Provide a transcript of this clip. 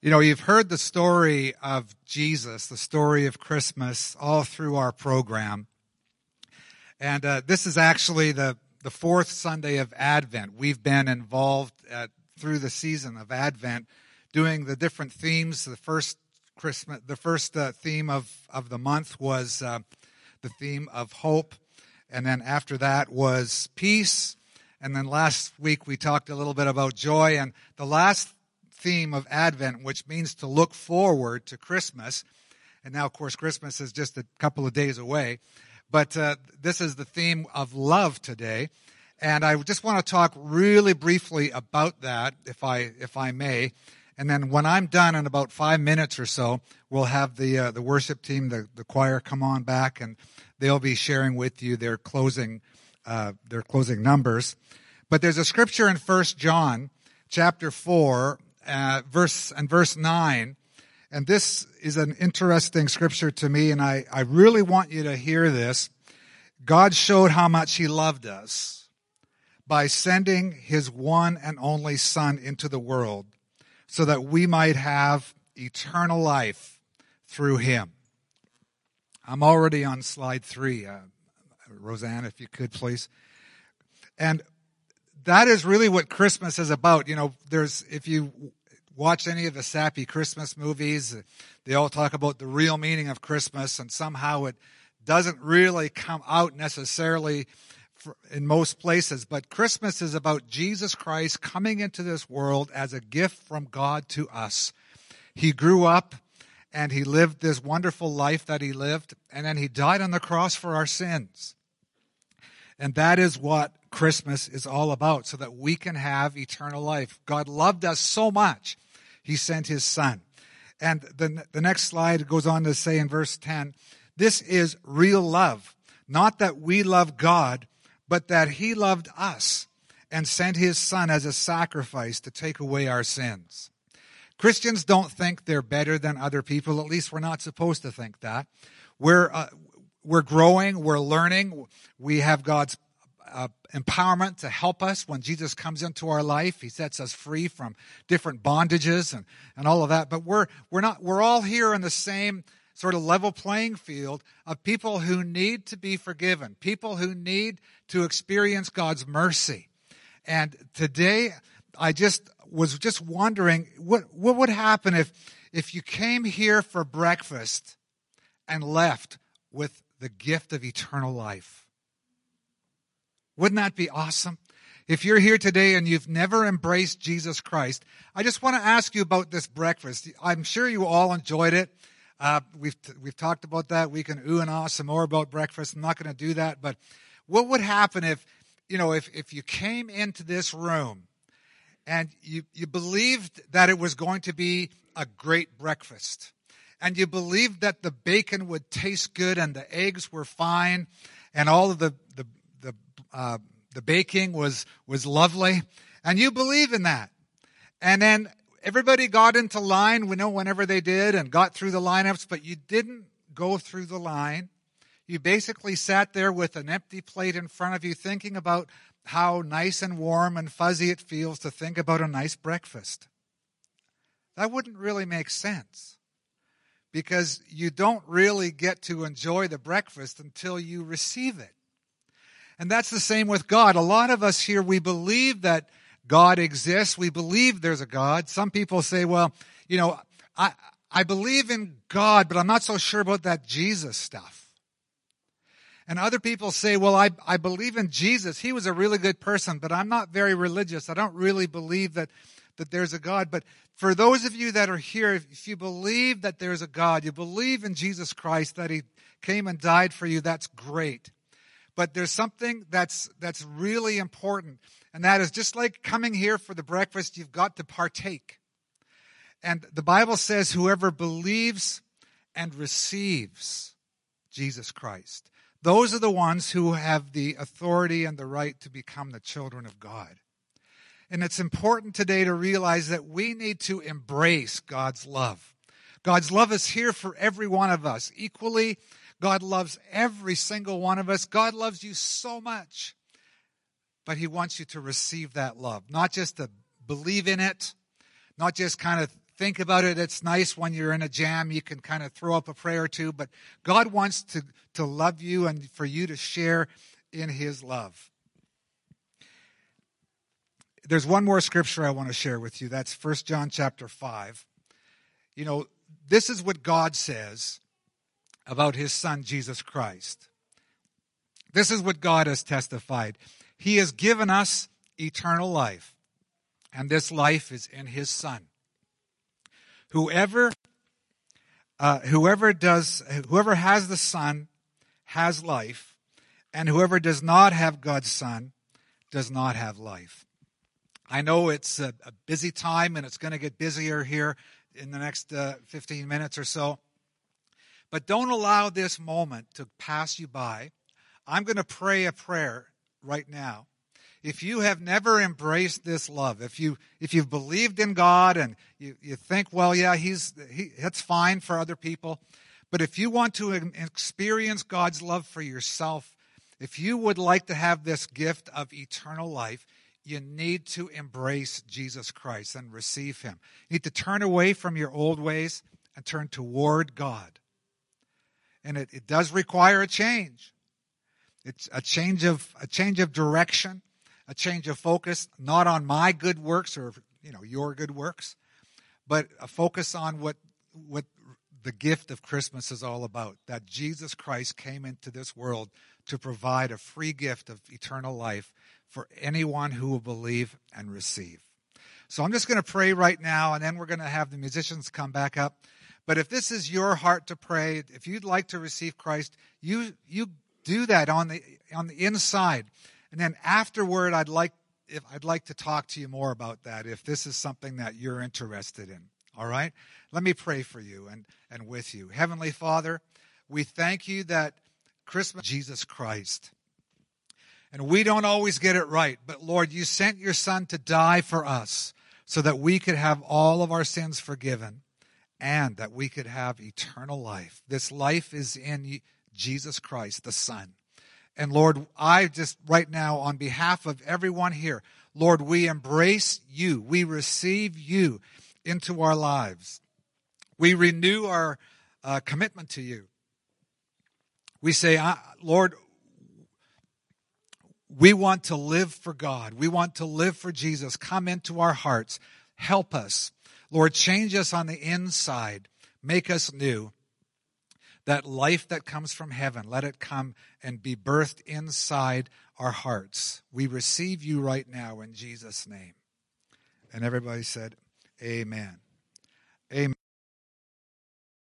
You know, you've heard the story of Jesus, the story of Christmas, all through our program. And uh, this is actually the, the fourth Sunday of Advent. We've been involved at, through the season of Advent doing the different themes. The first Christmas, the first uh, theme of, of the month was uh, the theme of hope. And then after that was peace. And then last week we talked a little bit about joy. And the last theme of Advent, which means to look forward to Christmas. And now, of course, Christmas is just a couple of days away. But uh, this is the theme of love today. And I just want to talk really briefly about that, if I, if I may. And then when I'm done in about five minutes or so, we'll have the, uh, the worship team, the, the choir come on back and they'll be sharing with you their closing, uh, their closing numbers. But there's a scripture in First John chapter 4 uh, verse and verse 9. And this is an interesting scripture to me, and I, I really want you to hear this. God showed how much He loved us by sending His one and only Son into the world so that we might have eternal life through Him. I'm already on slide three. Uh, Roseanne, if you could please. And that is really what Christmas is about. You know, there's, if you watch any of the sappy Christmas movies, they all talk about the real meaning of Christmas, and somehow it doesn't really come out necessarily in most places. But Christmas is about Jesus Christ coming into this world as a gift from God to us. He grew up and he lived this wonderful life that he lived, and then he died on the cross for our sins. And that is what Christmas is all about, so that we can have eternal life. God loved us so much he sent his son. And the, the next slide goes on to say in verse 10, this is real love. Not that we love God, but that he loved us and sent his son as a sacrifice to take away our sins. Christians don't think they're better than other people. At least we're not supposed to think that. We're, uh, we're growing, we're learning, we have God's uh, empowerment to help us when Jesus comes into our life. He sets us free from different bondages and, and all of that. But we're, we're not, we're all here in the same sort of level playing field of people who need to be forgiven, people who need to experience God's mercy. And today, I just was just wondering what, what would happen if, if you came here for breakfast and left with the gift of eternal life? Wouldn't that be awesome? If you're here today and you've never embraced Jesus Christ, I just want to ask you about this breakfast. I'm sure you all enjoyed it. Uh, we've we've talked about that. We can ooh and ah some more about breakfast. I'm not going to do that, but what would happen if you know if if you came into this room and you you believed that it was going to be a great breakfast, and you believed that the bacon would taste good and the eggs were fine, and all of the the uh, the baking was was lovely, and you believe in that. And then everybody got into line. We know whenever they did and got through the lineups, but you didn't go through the line. You basically sat there with an empty plate in front of you, thinking about how nice and warm and fuzzy it feels to think about a nice breakfast. That wouldn't really make sense because you don't really get to enjoy the breakfast until you receive it. And that's the same with God. A lot of us here, we believe that God exists. We believe there's a God. Some people say, well, you know, I, I believe in God, but I'm not so sure about that Jesus stuff. And other people say, well, I, I believe in Jesus. He was a really good person, but I'm not very religious. I don't really believe that, that there's a God. But for those of you that are here, if you believe that there's a God, you believe in Jesus Christ, that He came and died for you, that's great. But there's something that's, that's really important. And that is just like coming here for the breakfast, you've got to partake. And the Bible says whoever believes and receives Jesus Christ, those are the ones who have the authority and the right to become the children of God. And it's important today to realize that we need to embrace God's love. God's love is here for every one of us, equally God loves every single one of us. God loves you so much. But He wants you to receive that love, not just to believe in it, not just kind of think about it. It's nice when you're in a jam, you can kind of throw up a prayer or two, but God wants to, to love you and for you to share in his love. There's one more scripture I want to share with you. That's 1 John chapter 5. You know, this is what God says about his son Jesus Christ. This is what God has testified. He has given us eternal life, and this life is in his son. Whoever uh, whoever does whoever has the son has life, and whoever does not have God's son does not have life. I know it's a, busy time and it's going to get busier here in the next uh, 15 minutes or so. But don't allow this moment to pass you by. I'm going to pray a prayer right now. If you have never embraced this love, if you if you've believed in God and you, you think, well, yeah, he's he, that's fine for other people, but if you want to experience God's love for yourself, if you would like to have this gift of eternal life, you need to embrace Jesus Christ and receive him. You need to turn away from your old ways and turn toward God. And it, it does require a change. It's a change of a change of direction, a change of focus, not on my good works or you know your good works, but a focus on what what the gift of Christmas is all about. That Jesus Christ came into this world to provide a free gift of eternal life for anyone who will believe and receive. So I'm just going to pray right now, and then we're going to have the musicians come back up. But if this is your heart to pray, if you'd like to receive Christ, you you do that on the on the inside, and then afterward, I'd like if I'd like to talk to you more about that. If this is something that you're interested in, all right. Let me pray for you and and with you, Heavenly Father. We thank you that Christmas, Jesus Christ. And we don't always get it right, but Lord, you sent your son to die for us so that we could have all of our sins forgiven and that we could have eternal life. This life is in Jesus Christ, the Son. And Lord, I just right now, on behalf of everyone here, Lord, we embrace you. We receive you into our lives. We renew our uh, commitment to you. We say, Lord, we want to live for God. We want to live for Jesus. Come into our hearts. Help us. Lord, change us on the inside. Make us new. That life that comes from heaven, let it come and be birthed inside our hearts. We receive you right now in Jesus' name. And everybody said, Amen. Amen.